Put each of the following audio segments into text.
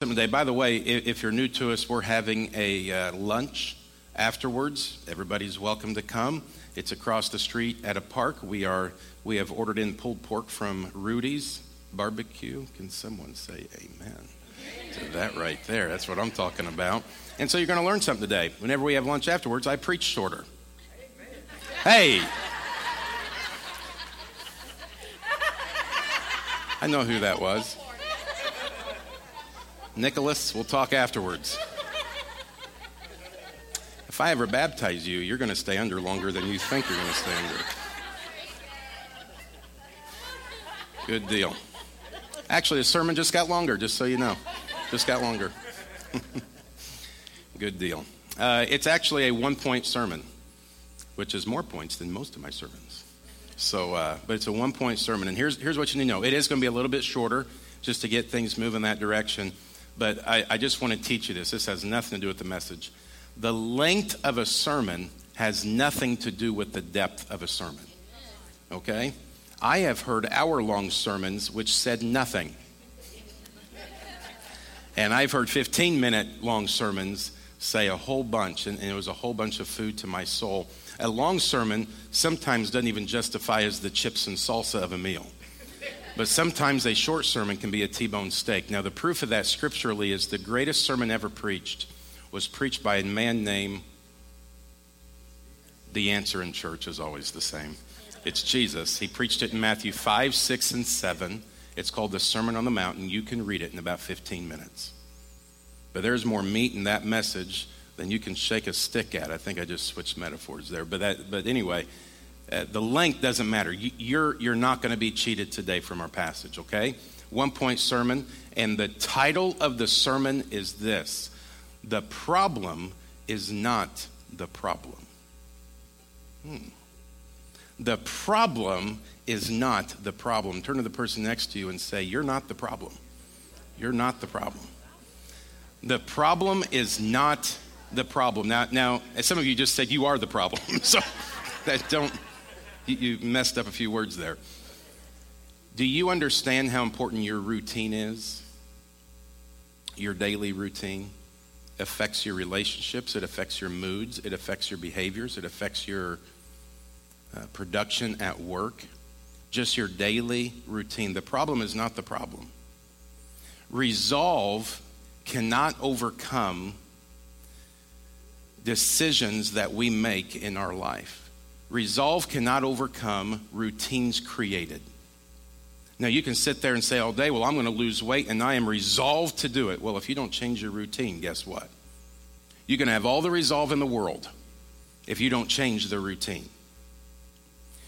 Today, by the way, if you're new to us, we're having a uh, lunch afterwards. Everybody's welcome to come. It's across the street at a park. We are we have ordered in pulled pork from Rudy's Barbecue. Can someone say amen to that right there? That's what I'm talking about. And so you're going to learn something today. Whenever we have lunch afterwards, I preach shorter. Hey. I know who that was. Nicholas, we'll talk afterwards. If I ever baptize you, you're going to stay under longer than you think you're going to stay under. Good deal. Actually, the sermon just got longer, just so you know. Just got longer. Good deal. Uh, it's actually a one point sermon, which is more points than most of my sermons. So, uh, but it's a one point sermon. And here's, here's what you need to know it is going to be a little bit shorter just to get things moving that direction. But I, I just want to teach you this. This has nothing to do with the message. The length of a sermon has nothing to do with the depth of a sermon. Okay? I have heard hour long sermons which said nothing. And I've heard 15 minute long sermons say a whole bunch, and, and, it was a whole bunch of food to my soul. A long sermon sometimes doesn't even justify as the chips and salsa of a meal. But sometimes a short sermon can be a T bone steak. Now, the proof of that scripturally is the greatest sermon ever preached was preached by a man named. The answer in church is always the same. It's Jesus. He preached it in Matthew 5, 6, and 7. It's called the Sermon on the Mountain. You can read it in about 15 minutes. But there's more meat in that message than you can shake a stick at. I think I just switched metaphors there. But, that, but anyway, uh, the length doesn't matter. You, you're, you're not going to be cheated today from our passage, okay? One point sermon. And the title of the sermon is this The problem is not the problem. Hmm. The problem is not the problem. Turn to the person next to you and say, You're not the problem. You're not the problem. The problem is not the problem. Now, now as some of you just said, You are the problem. so that don't you messed up a few words there. Do you understand how important your routine is? Your daily routine affects your relationships, it affects your moods, it affects your behaviors, it affects your uh, production at work. Just your daily routine. The problem is not the problem. Resolve cannot overcome decisions that we make in our life. Resolve cannot overcome routines created. Now, you can sit there and say all day, Well, I'm going to lose weight and I am resolved to do it. Well, if you don't change your routine, guess what? You can have all the resolve in the world if you don't change the routine.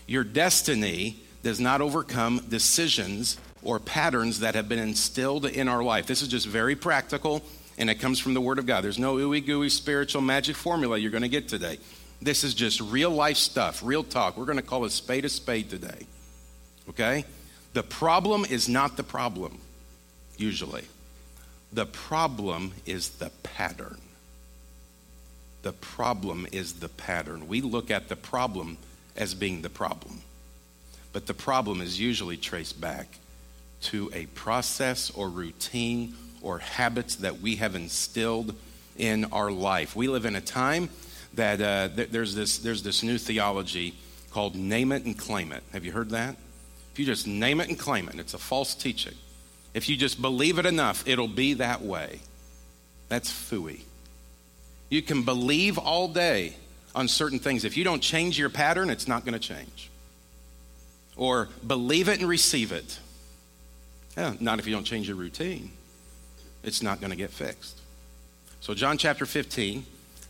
Your destiny does not overcome decisions or patterns that have been instilled in our life. This is just very practical, and it comes from the Word of God. There's no ooey gooey spiritual magic formula you're going to get today. This is just real life stuff, real talk. We're going to call a spade a spade today. Okay? The problem is not the problem, usually. The problem is the pattern. The problem is the pattern. We look at the problem as being the problem. But the problem is usually traced back to a process or routine or habits that we have instilled in our life. We live in a time that uh, th- there's, this, there's this new theology called name it and claim it. Have you heard that? If you just name it and claim it, it's a false teaching. If you just believe it enough, it'll be that way. That's fooey. You can believe all day on certain things. If you don't change your pattern, it's not going to change. Or believe it and receive it. Yeah, not if you don't change your routine. It's not going to get fixed. So, John chapter 15,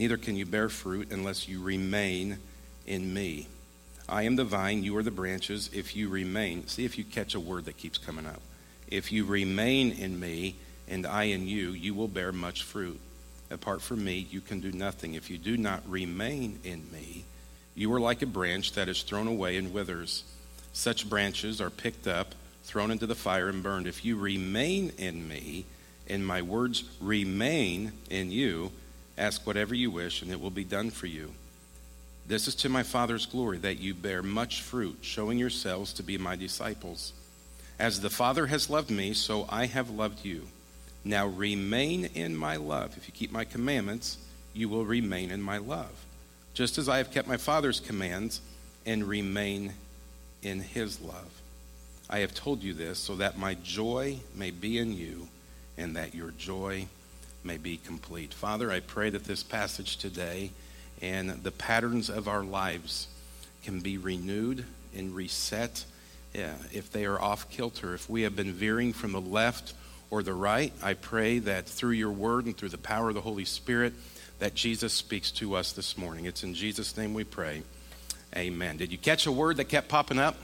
Neither can you bear fruit unless you remain in me. I am the vine, you are the branches. If you remain, see if you catch a word that keeps coming up. If you remain in me and I in you, you will bear much fruit. Apart from me, you can do nothing. If you do not remain in me, you are like a branch that is thrown away and withers. Such branches are picked up, thrown into the fire, and burned. If you remain in me, and my words remain in you, ask whatever you wish, and it will be done for you. This is to my Father's glory that you bear much fruit, showing yourselves to be my disciples. As the Father has loved me, so I have loved you. Now remain in my love. If you keep my commandments, you will remain in my love, just as I have kept my Father's commands and remain in his love. I have told you this so that my joy may be in you and that your joy may be complete. Father, I pray that this passage today and the patterns of our lives can be renewed and reset yeah, if they are off kilter. If we have been veering from the left or the right, I pray that through your word and through the power of the Holy Spirit, that Jesus speaks to us this morning. It's in Jesus' name we pray. Amen. Did you catch a word that kept popping up?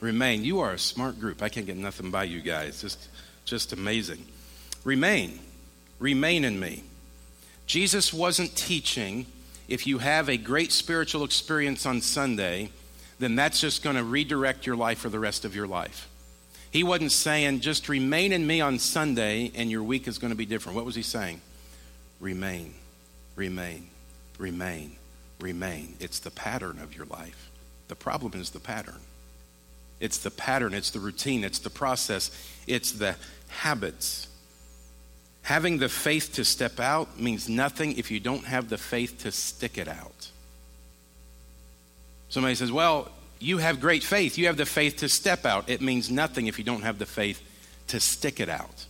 Remain. You are a smart group. I can't get nothing by you guys. Just, just amazing. Remain. Remain in me. Jesus wasn't teaching if you have a great spiritual experience on Sunday, then that's just going to redirect your life for the rest of your life. He wasn't saying, just remain in me on Sunday and your week is going to be different. What was he saying? Remain, remain, remain, remain. It's the pattern of your life. The problem is the pattern. It's the pattern, it's the routine, it's the process, it's the habits. Having the faith to step out means nothing if you don't have the faith to stick it out. Somebody says, Well, you have great faith. You have the faith to step out. It means nothing if you don't have the faith to stick it out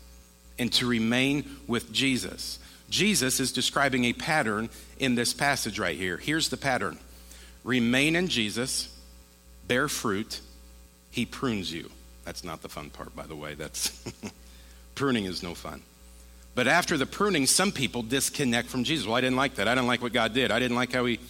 and to remain with Jesus. Jesus is describing a pattern in this passage right here. Here's the pattern remain in Jesus, bear fruit, he prunes you. That's not the fun part, by the way. That's pruning is no fun. But after the pruning, some people disconnect from Jesus. Well, I didn't like that. I didn't like what God did. I didn't like how he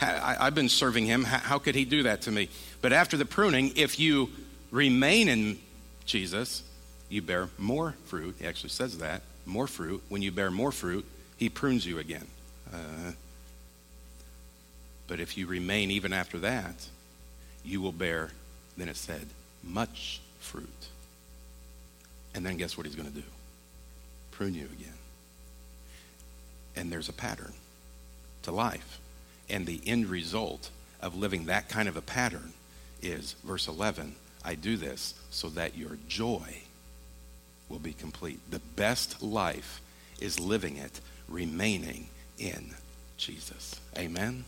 I, have been serving him. How could he do that to me? But after the pruning, if you remain in Jesus, you bear more fruit. He actually says that more fruit. When you bear more fruit, he prunes you again. Uh, but if you remain even after that, you will bear, then it said, much fruit. And then guess what he's going to do? Prune you again. And there's a pattern to life. And the end result of living that kind of a pattern is verse 11 I do this so that your joy will be complete. The best life is living it, remaining in Jesus. Amen?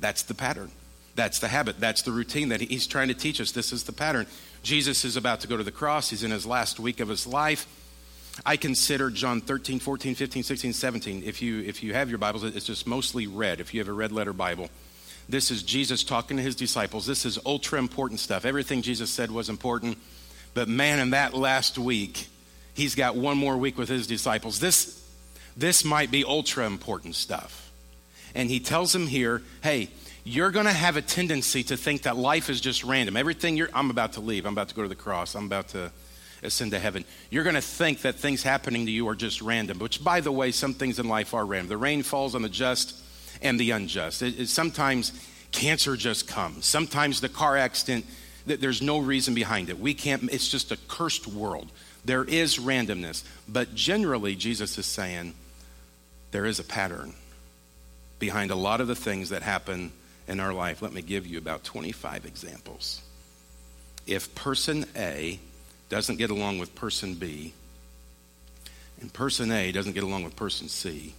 That's the pattern. That's the habit. That's the routine that he's trying to teach us. This is the pattern. Jesus is about to go to the cross. He's in his last week of his life. I consider John 13, 14, 15, 16, 17. If you, if you have your Bibles, it's just mostly red. If you have a red letter Bible, this is Jesus talking to his disciples. This is ultra important stuff. Everything Jesus said was important. But man, in that last week, he's got one more week with his disciples. This, this might be ultra important stuff. And he tells them here, hey, you're going to have a tendency to think that life is just random. Everything you're, I'm about to leave. I'm about to go to the cross. I'm about to ascend to heaven. You're going to think that things happening to you are just random, which, by the way, some things in life are random. The rain falls on the just and the unjust. It, it, sometimes cancer just comes. Sometimes the car accident, there's no reason behind it. We can't, it's just a cursed world. There is randomness. But generally, Jesus is saying there is a pattern behind a lot of the things that happen in our life. Let me give you about 25 examples. If person A doesn't get along with person B, and person A doesn't get along with person C,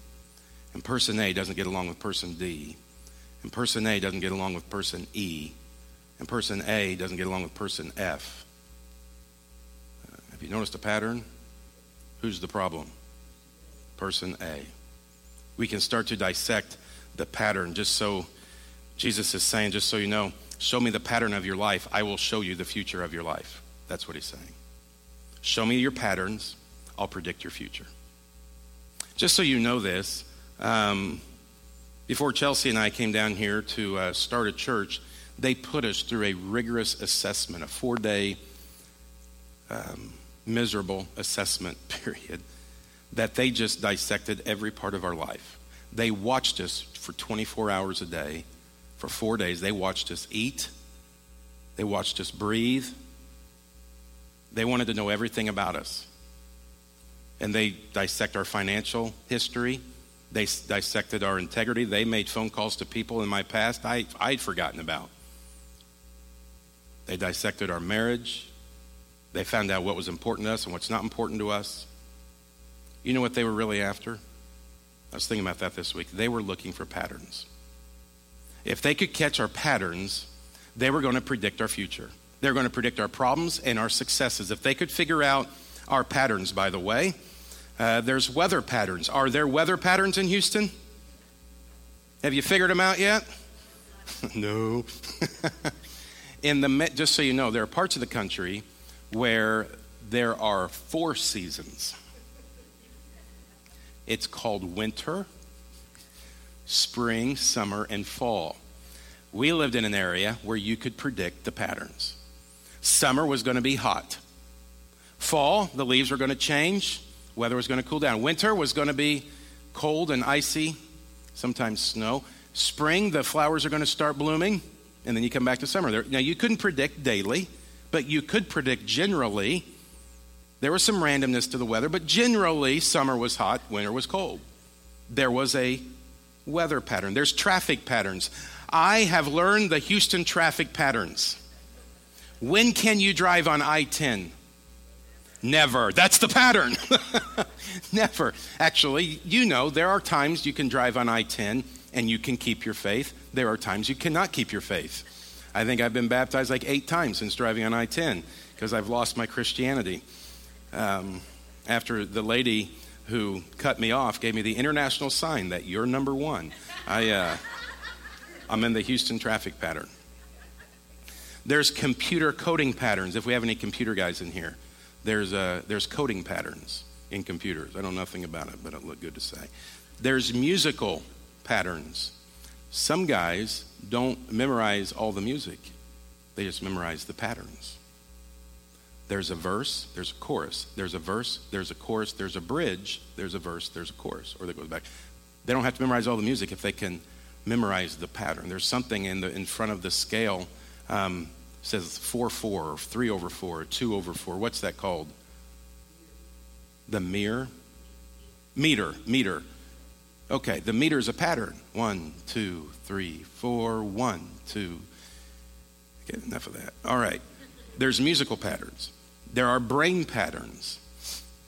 and person A doesn't get along with person D, and person A doesn't get along with person E, and person A doesn't get along with person F. Uh, have you noticed a pattern? Who's the problem? Person A. We can start to dissect the pattern just so Jesus is saying, just so you know, show me the pattern of your life. I will show you the future of your life. That's what he's saying. Show me your patterns, I'll predict your future. Just so you know this, um, before Chelsea and I came down here to uh, start a church, they put us through a rigorous assessment, a four day um, miserable assessment period that they just dissected every part of our life. They watched us for 24 hours a day, for four days. They watched us eat, they watched us breathe. They wanted to know everything about us. And they dissect our financial history. They dissected our integrity. They made phone calls to people in my past I, I'd forgotten about. They dissected our marriage. They found out what was important to us and what's not important to us. You know what they were really after? I was thinking about that this week. They were looking for patterns. If they could catch our patterns, they were going to predict our future. They're going to predict our problems and our successes. If they could figure out our patterns, by the way, uh, there's weather patterns. Are there weather patterns in Houston? Have you figured them out yet? no. in the just so you know, there are parts of the country where there are four seasons. It's called winter, spring, summer, and fall. We lived in an area where you could predict the patterns. Summer was going to be hot. Fall, the leaves were going to change, weather was going to cool down. Winter was going to be cold and icy, sometimes snow. Spring, the flowers are going to start blooming, and then you come back to summer. Now, you couldn't predict daily, but you could predict generally there was some randomness to the weather, but generally, summer was hot, winter was cold. There was a weather pattern. There's traffic patterns. I have learned the Houston traffic patterns. When can you drive on I 10? Never. That's the pattern. Never. Actually, you know, there are times you can drive on I 10 and you can keep your faith. There are times you cannot keep your faith. I think I've been baptized like eight times since driving on I 10 because I've lost my Christianity um, after the lady who cut me off gave me the international sign that you're number one. I, uh, I'm in the Houston traffic pattern. There's computer coding patterns. If we have any computer guys in here, there's, uh, there's coding patterns in computers. I know nothing about it, but it looked good to say. There's musical patterns. Some guys don't memorize all the music, they just memorize the patterns. There's a verse, there's a chorus. There's a verse, there's a chorus, there's a bridge, there's a verse, there's a chorus, or that goes back. They don't have to memorize all the music if they can memorize the pattern. There's something in the in front of the scale um, says four four, or three over four, or two over four. What's that called? The mirror, meter, meter. Okay, the meter is a pattern. One, two, three, four, one, two. One, two. Okay, enough of that. All right. There's musical patterns. There are brain patterns.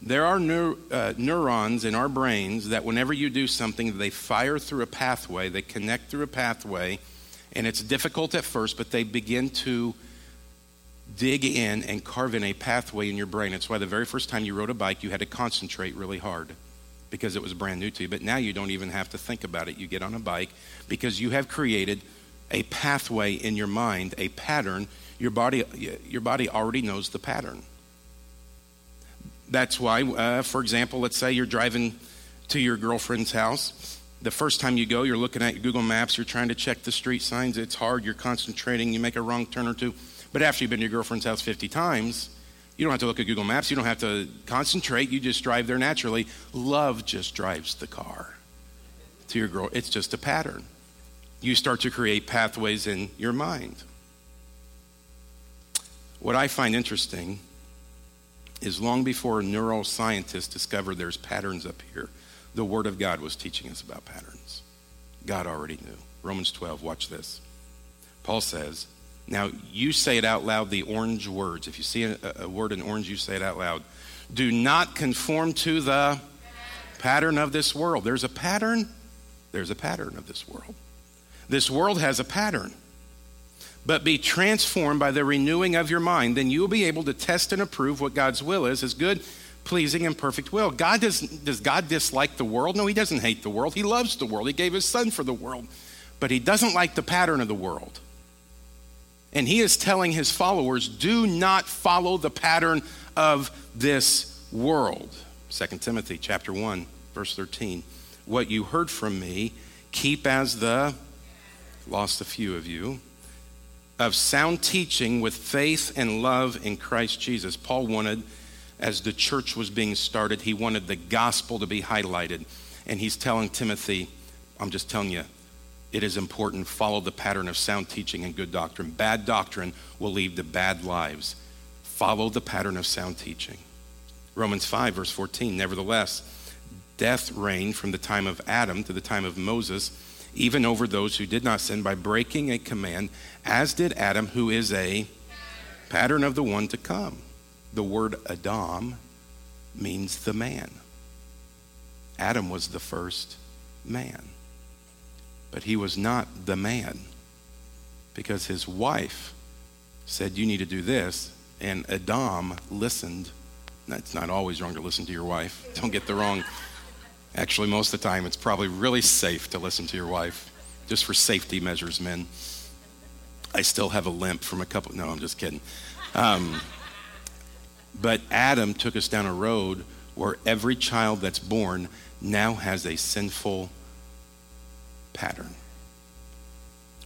There are neur- uh, neurons in our brains that whenever you do something, they fire through a pathway, they connect through a pathway, and it's difficult at first, but they begin to dig in and carve in a pathway in your brain. It's why the very first time you rode a bike, you had to concentrate really hard because it was brand new to you. But now you don't even have to think about it. You get on a bike because you have created a pathway in your mind, a pattern. Your body, your body already knows the pattern. That's why, uh, for example, let's say you're driving to your girlfriend's house. The first time you go, you're looking at Google Maps, you're trying to check the street signs. It's hard, you're concentrating, you make a wrong turn or two. But after you've been to your girlfriend's house 50 times, you don't have to look at Google Maps, you don't have to concentrate, you just drive there naturally. Love just drives the car to your girl. It's just a pattern. You start to create pathways in your mind. What I find interesting is long before neuroscientists discovered there's patterns up here, the Word of God was teaching us about patterns. God already knew. Romans 12, watch this. Paul says, Now you say it out loud, the orange words. If you see a, a word in orange, you say it out loud. Do not conform to the pattern of this world. There's a pattern, there's a pattern of this world. This world has a pattern but be transformed by the renewing of your mind, then you will be able to test and approve what God's will is, his good, pleasing, and perfect will. God does, does God dislike the world? No, he doesn't hate the world. He loves the world. He gave his son for the world. But he doesn't like the pattern of the world. And he is telling his followers, do not follow the pattern of this world. 2 Timothy chapter 1, verse 13. What you heard from me, keep as the lost a few of you of sound teaching with faith and love in Christ Jesus. Paul wanted as the church was being started, he wanted the gospel to be highlighted. And he's telling Timothy, I'm just telling you, it is important. Follow the pattern of sound teaching and good doctrine. Bad doctrine will lead to bad lives. Follow the pattern of sound teaching. Romans 5, verse 14. Nevertheless, death reigned from the time of Adam to the time of Moses, even over those who did not sin by breaking a command, as did Adam, who is a pattern of the one to come. The word Adam means the man. Adam was the first man. But he was not the man because his wife said, You need to do this. And Adam listened. It's not always wrong to listen to your wife. Don't get the wrong. Actually, most of the time, it's probably really safe to listen to your wife, just for safety measures, men. I still have a limp from a couple. No, I'm just kidding. Um, but Adam took us down a road where every child that's born now has a sinful pattern.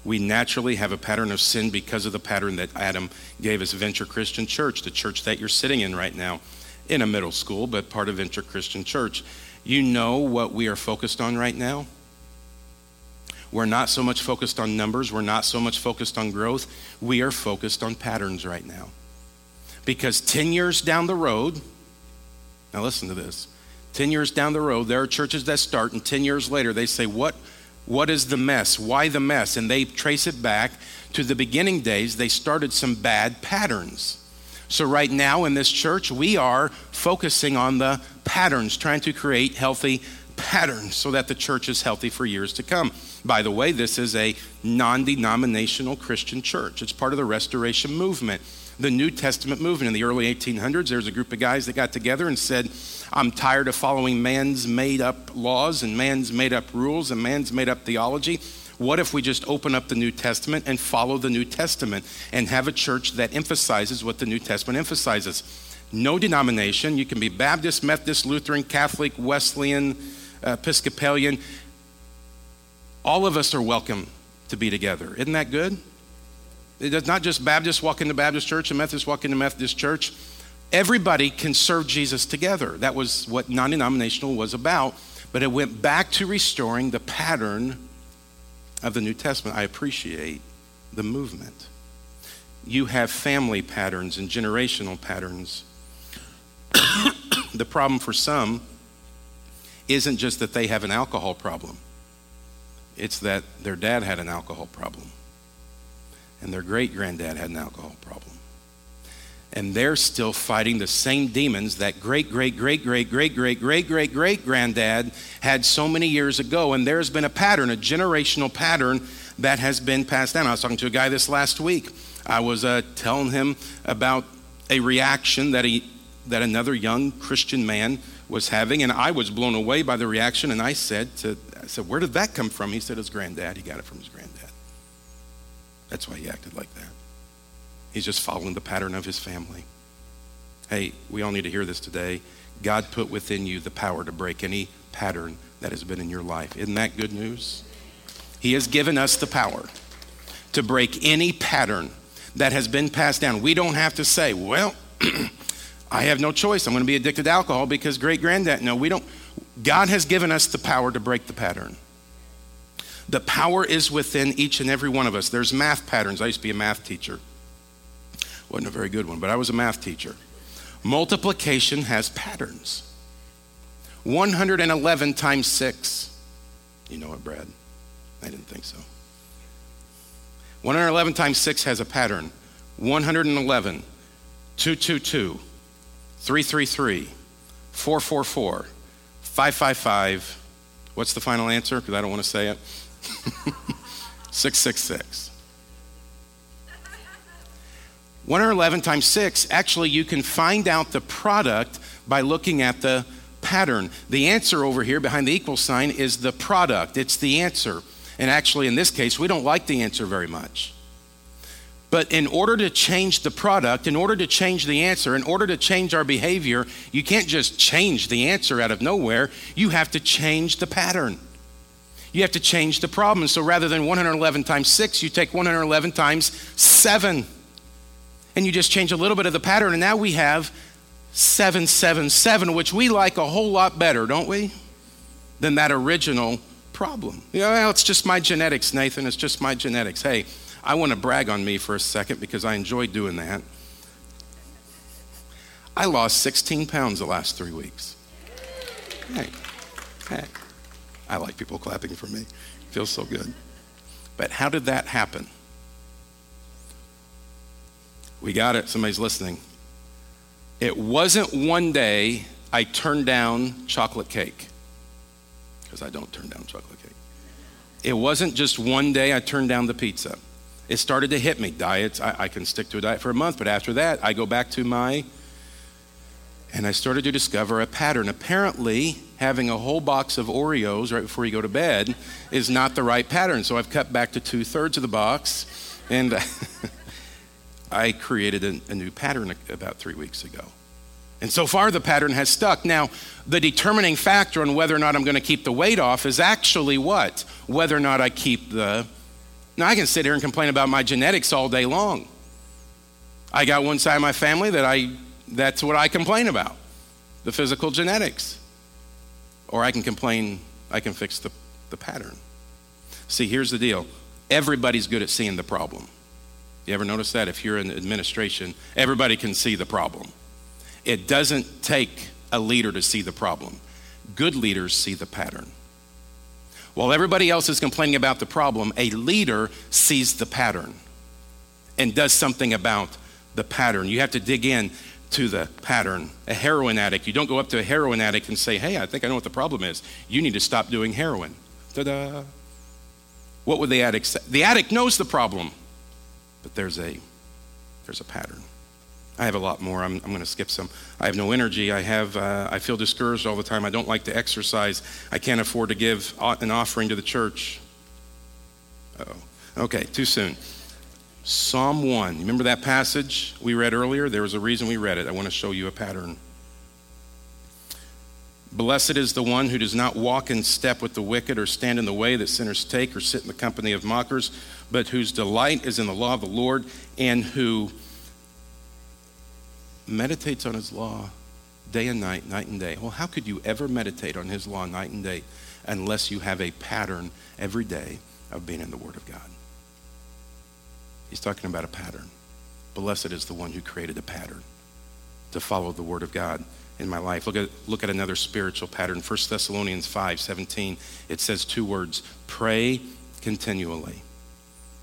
We naturally have a pattern of sin because of the pattern that Adam gave us. Venture Christian Church, the church that you're sitting in right now, in a middle school, but part of Venture Christian Church. You know what we are focused on right now? We're not so much focused on numbers, we're not so much focused on growth. We are focused on patterns right now. Because 10 years down the road, now listen to this 10 years down the road, there are churches that start, and 10 years later, they say, What, what is the mess? Why the mess? And they trace it back to the beginning days. They started some bad patterns. So, right now in this church, we are focusing on the patterns, trying to create healthy patterns so that the church is healthy for years to come. By the way, this is a non denominational Christian church, it's part of the restoration movement the New Testament movement in the early 1800s. There was a group of guys that got together and said, I'm tired of following man's made up laws and man's made up rules and man's made up theology. What if we just open up the New Testament and follow the New Testament and have a church that emphasizes what the New Testament emphasizes? No denomination. You can be Baptist, Methodist, Lutheran, Catholic, Wesleyan, uh, Episcopalian. All of us are welcome to be together. Isn't that good? It does not just Baptists walk into Baptist church and Methodists walk into Methodist church. Everybody can serve Jesus together. That was what non denominational was about. But it went back to restoring the pattern of the New Testament. I appreciate the movement. You have family patterns and generational patterns. the problem for some isn't just that they have an alcohol problem, it's that their dad had an alcohol problem and their great granddad had an alcohol problem. And they're still fighting the same demons that great, great, great, great, great, great, great, great, great granddad had so many years ago. And there's been a pattern, a generational pattern that has been passed down. I was talking to a guy this last week. I was uh, telling him about a reaction that, he, that another young Christian man was having, and I was blown away by the reaction. And I said, to, I said, Where did that come from? He said, His granddad. He got it from his granddad. That's why he acted like that. He's just following the pattern of his family. Hey, we all need to hear this today. God put within you the power to break any pattern that has been in your life. Isn't that good news? He has given us the power to break any pattern that has been passed down. We don't have to say, well, I have no choice. I'm going to be addicted to alcohol because great granddad. No, we don't. God has given us the power to break the pattern. The power is within each and every one of us. There's math patterns. I used to be a math teacher. Wasn't a very good one, but I was a math teacher. Multiplication has patterns. 111 times 6. You know it, Brad? I didn't think so. 111 times 6 has a pattern. 111, 222, 333, 444, 555. What's the final answer? Because I don't want to say it. 666. 111 times 6, actually, you can find out the product by looking at the pattern. The answer over here behind the equal sign is the product, it's the answer. And actually, in this case, we don't like the answer very much. But in order to change the product, in order to change the answer, in order to change our behavior, you can't just change the answer out of nowhere. You have to change the pattern you have to change the problem. So rather than 111 times 6, you take 111 times 7. And you just change a little bit of the pattern. And now we have 777, which we like a whole lot better, don't we? Than that original problem. Know, well, it's just my genetics, Nathan. It's just my genetics. Hey, I want to brag on me for a second because I enjoy doing that. I lost 16 pounds the last three weeks. Hey, hey. I like people clapping for me. It feels so good. But how did that happen? We got it. Somebody's listening. It wasn't one day I turned down chocolate cake because I don't turn down chocolate cake. It wasn't just one day I turned down the pizza. It started to hit me. Diets, I, I, can stick to a diet for a month, but after that, I go back to my. And I started to discover a pattern. Apparently, having a whole box of Oreos right before you go to bed is not the right pattern. So I've cut back to two thirds of the box, and I created a, a new pattern about three weeks ago. And so far, the pattern has stuck. Now, the determining factor on whether or not I'm going to keep the weight off is actually what? Whether or not I keep the. Now, I can sit here and complain about my genetics all day long. I got one side of my family that I, that's what I complain about the physical genetics. Or I can complain, I can fix the, the pattern. See, here's the deal everybody's good at seeing the problem. You ever notice that? If you're in administration, everybody can see the problem. It doesn't take a leader to see the problem. Good leaders see the pattern. While everybody else is complaining about the problem, a leader sees the pattern and does something about the pattern. You have to dig in to the pattern. A heroin addict, you don't go up to a heroin addict and say, Hey, I think I know what the problem is. You need to stop doing heroin. Ta da. What would the addict say? The addict knows the problem, but there's a, there's a pattern. I have a lot more. I'm, I'm going to skip some. I have no energy. I have. Uh, I feel discouraged all the time. I don't like to exercise. I can't afford to give an offering to the church. Oh, okay. Too soon. Psalm one. Remember that passage we read earlier? There was a reason we read it. I want to show you a pattern. Blessed is the one who does not walk in step with the wicked, or stand in the way that sinners take, or sit in the company of mockers, but whose delight is in the law of the Lord, and who meditates on his law day and night, night and day. Well, how could you ever meditate on his law night and day unless you have a pattern every day of being in the Word of God? He's talking about a pattern. Blessed is the one who created a pattern to follow the Word of God in my life. Look at, look at another spiritual pattern. 1 Thessalonians 5 17. It says two words pray continually.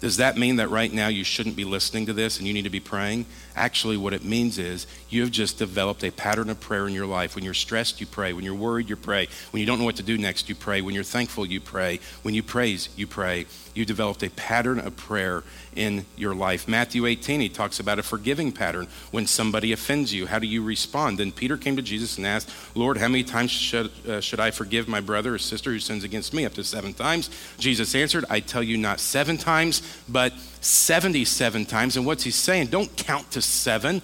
Does that mean that right now you shouldn't be listening to this and you need to be praying? Actually, what it means is you have just developed a pattern of prayer in your life. When you're stressed, you pray. When you're worried, you pray. When you don't know what to do next, you pray. When you're thankful, you pray. When you praise, you pray. You developed a pattern of prayer in your life. Matthew 18, he talks about a forgiving pattern. When somebody offends you, how do you respond? Then Peter came to Jesus and asked, Lord, how many times should, uh, should I forgive my brother or sister who sins against me? Up to seven times. Jesus answered, I tell you not seven times, but 77 times. And what's he saying? Don't count to seven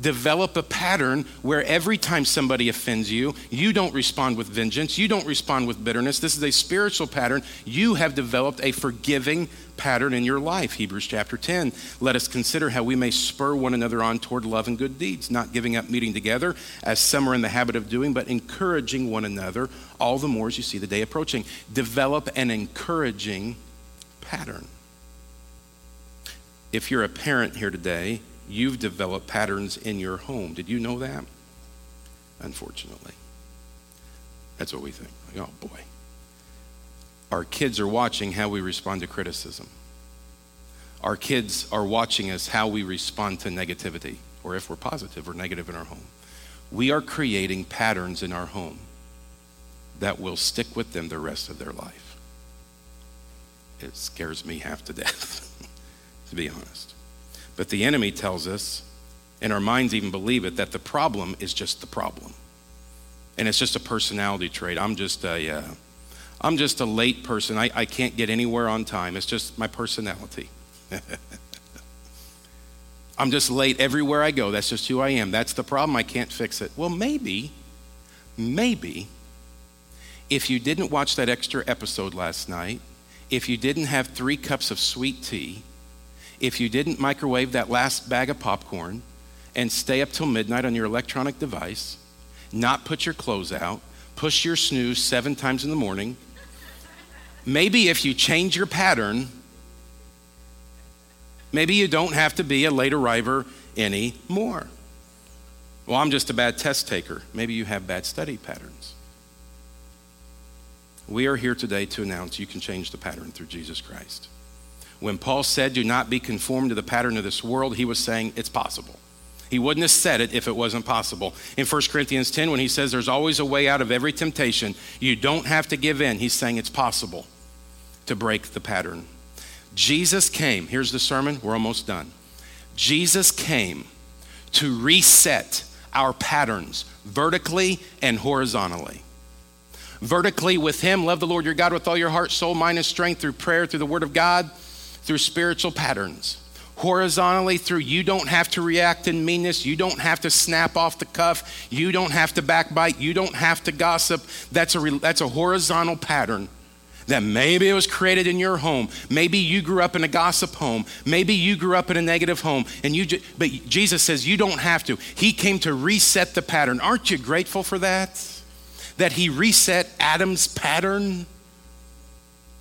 develop a pattern where every time somebody offends you, you don't respond with vengeance, you don't respond with bitterness. This is a spiritual pattern. You have developed a forgiving pattern in your life. Hebrews chapter 10. Let us consider how we may spur one another on toward love and good deeds, not giving up meeting together as some are in the habit of doing, but encouraging one another all the more as you see the day approaching. Develop an encouraging pattern. If you're a parent here today, you've developed patterns in your home. Did you know that? Unfortunately. That's what we think. oh boy. Our kids are watching how we respond to criticism. Our kids are watching us how we respond to negativity, or if we're positive or negative in our home. We are creating patterns in our home that will stick with them the rest of their life. It scares me half to death, to be honest. But the enemy tells us, and our minds even believe it, that the problem is just the problem. And it's just a personality trait. I'm just a, uh, I'm just a late person. I, I can't get anywhere on time. It's just my personality. I'm just late everywhere I go. That's just who I am. That's the problem. I can't fix it. Well, maybe, maybe, if you didn't watch that extra episode last night, if you didn't have three cups of sweet tea, if you didn't microwave that last bag of popcorn and stay up till midnight on your electronic device, not put your clothes out, push your snooze seven times in the morning. Maybe if you change your pattern, maybe you don't have to be a late arriver anymore. Well, I'm just a bad test taker. Maybe you have bad study patterns. We are here today to announce you can change the pattern through Jesus Christ. When Paul said, Do not be conformed to the pattern of this world, he was saying it's possible. He wouldn't have said it if it wasn't possible. In 1 Corinthians 10, when he says there's always a way out of every temptation, you don't have to give in. He's saying it's possible to break the pattern. Jesus came. Here's the sermon. We're almost done. Jesus came to reset our patterns vertically and horizontally. Vertically with Him, love the Lord your God with all your heart, soul, mind, and strength through prayer, through the Word of God, through spiritual patterns. Horizontally, through you don't have to react in meanness, you don't have to snap off the cuff, you don't have to backbite, you don't have to gossip. That's a, that's a horizontal pattern that maybe it was created in your home. Maybe you grew up in a gossip home. Maybe you grew up in a negative home. And you but Jesus says you don't have to. He came to reset the pattern. Aren't you grateful for that? That he reset Adam's pattern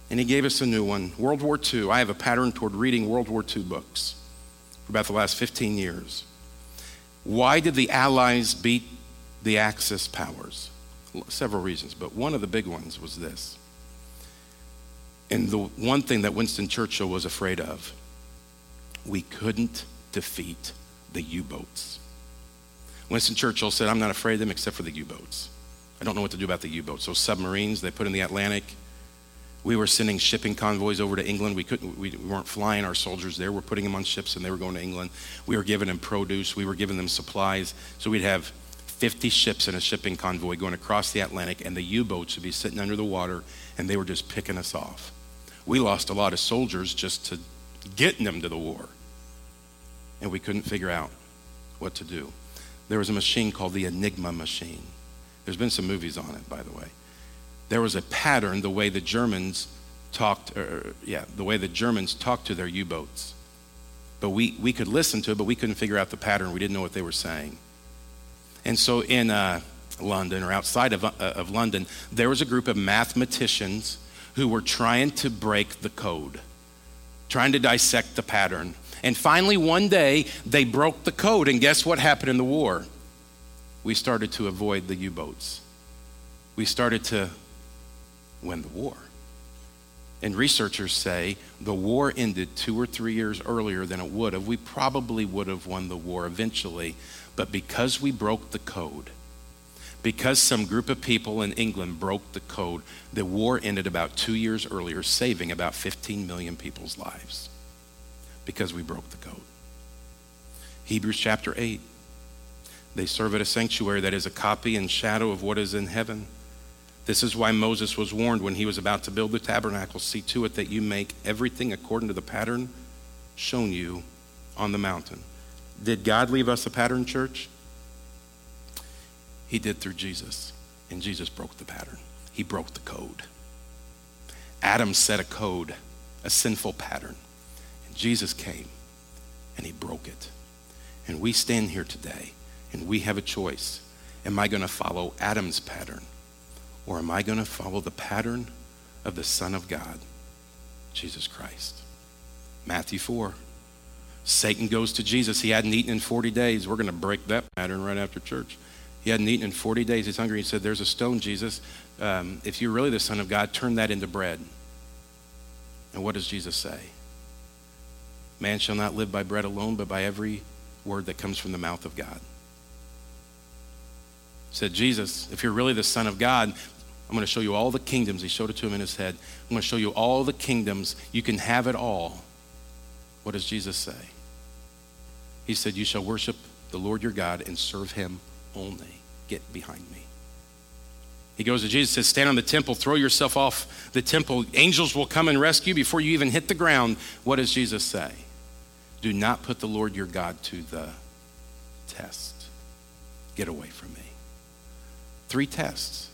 and he gave us a new one. World War II. I have a pattern toward reading World War II books for about the last 15 years. Why did the Allies beat the Axis powers? Several reasons, but one of the big ones was this and the one thing that Winston Churchill was afraid of we couldn't defeat the U boats. Winston Churchill said, I'm not afraid of them except for the U boats. I don't know what to do about the U boats. So, submarines they put in the Atlantic. We were sending shipping convoys over to England. We, couldn't, we weren't flying our soldiers there. We're putting them on ships and they were going to England. We were giving them produce. We were giving them supplies. So, we'd have 50 ships in a shipping convoy going across the Atlantic, and the U boats would be sitting under the water, and they were just picking us off. We lost a lot of soldiers just to getting them to the war. And we couldn't figure out what to do. There was a machine called the Enigma machine. There's been some movies on it, by the way. There was a pattern the way the Germans talked, or, yeah, the way the Germans talked to their U boats. But we, we could listen to it, but we couldn't figure out the pattern. We didn't know what they were saying. And so in uh, London or outside of, uh, of London, there was a group of mathematicians who were trying to break the code, trying to dissect the pattern. And finally, one day, they broke the code, and guess what happened in the war? We started to avoid the U boats. We started to win the war. And researchers say the war ended two or three years earlier than it would have. We probably would have won the war eventually, but because we broke the code, because some group of people in England broke the code, the war ended about two years earlier, saving about 15 million people's lives because we broke the code. Hebrews chapter 8. They serve at a sanctuary that is a copy and shadow of what is in heaven. This is why Moses was warned when he was about to build the tabernacle see to it that you make everything according to the pattern shown you on the mountain. Did God leave us a pattern, church? He did through Jesus, and Jesus broke the pattern. He broke the code. Adam set a code, a sinful pattern, and Jesus came and he broke it. And we stand here today and we have a choice. Am I going to follow Adam's pattern or am I going to follow the pattern of the Son of God, Jesus Christ? Matthew 4. Satan goes to Jesus. He hadn't eaten in 40 days. We're going to break that pattern right after church. He hadn't eaten in 40 days. He's hungry. He said, There's a stone, Jesus. Um, if you're really the Son of God, turn that into bread. And what does Jesus say? Man shall not live by bread alone, but by every word that comes from the mouth of God. Said, Jesus, if you're really the Son of God, I'm going to show you all the kingdoms. He showed it to him in his head. I'm going to show you all the kingdoms. You can have it all. What does Jesus say? He said, You shall worship the Lord your God and serve him only get behind me. He goes to Jesus, says, Stand on the temple, throw yourself off the temple. Angels will come and rescue before you even hit the ground. What does Jesus say? Do not put the Lord your God to the test. Get away from me. Three tests,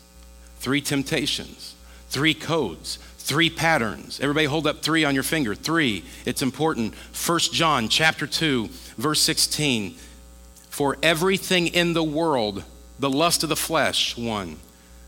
three temptations, three codes, three patterns. Everybody hold up three on your finger. Three. It's important. First John chapter 2, verse 16. For everything in the world, the lust of the flesh, one,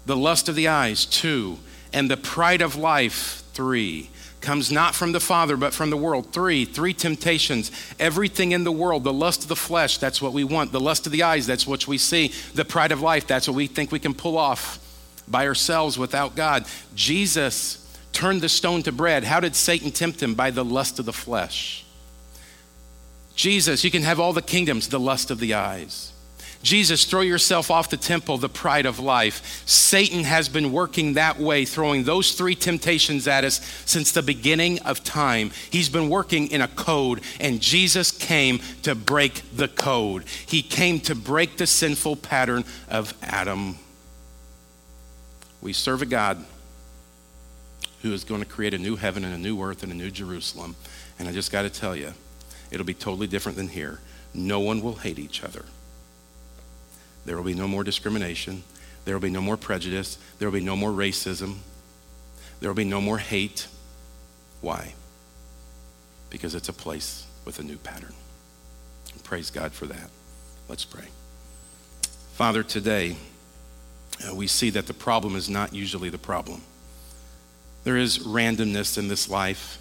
the lust of the eyes, two, and the pride of life, three, comes not from the Father, but from the world. Three, three temptations. Everything in the world, the lust of the flesh, that's what we want. The lust of the eyes, that's what we see. The pride of life, that's what we think we can pull off by ourselves without God. Jesus turned the stone to bread. How did Satan tempt him? By the lust of the flesh. Jesus, you can have all the kingdoms, the lust of the eyes. Jesus, throw yourself off the temple, the pride of life. Satan has been working that way, throwing those three temptations at us since the beginning of time. He's been working in a code, and Jesus came to break the code. He came to break the sinful pattern of Adam. We serve a God who is going to create a new heaven and a new earth and a new Jerusalem. And I just got to tell you, it'll be totally different than here. No one will hate each other. There will be no more discrimination. There will be no more prejudice. There will be no more racism. There will be no more hate. Why? Because it's a place with a new pattern. And praise God for that. Let's pray. Father, today uh, we see that the problem is not usually the problem. There is randomness in this life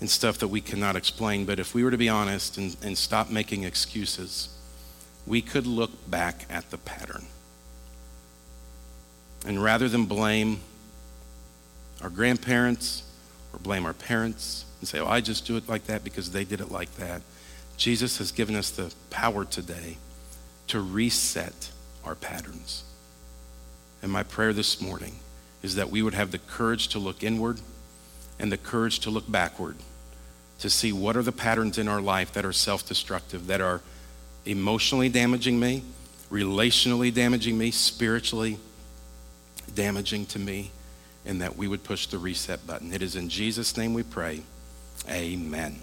and stuff that we cannot explain, but if we were to be honest and, and stop making excuses, we could look back at the pattern. And rather than blame our grandparents or blame our parents and say, oh, I just do it like that because they did it like that, Jesus has given us the power today to reset our patterns. And my prayer this morning is that we would have the courage to look inward and the courage to look backward to see what are the patterns in our life that are self destructive, that are emotionally damaging me, relationally damaging me, spiritually damaging to me, and that we would push the reset button. It is in Jesus' name we pray. Amen.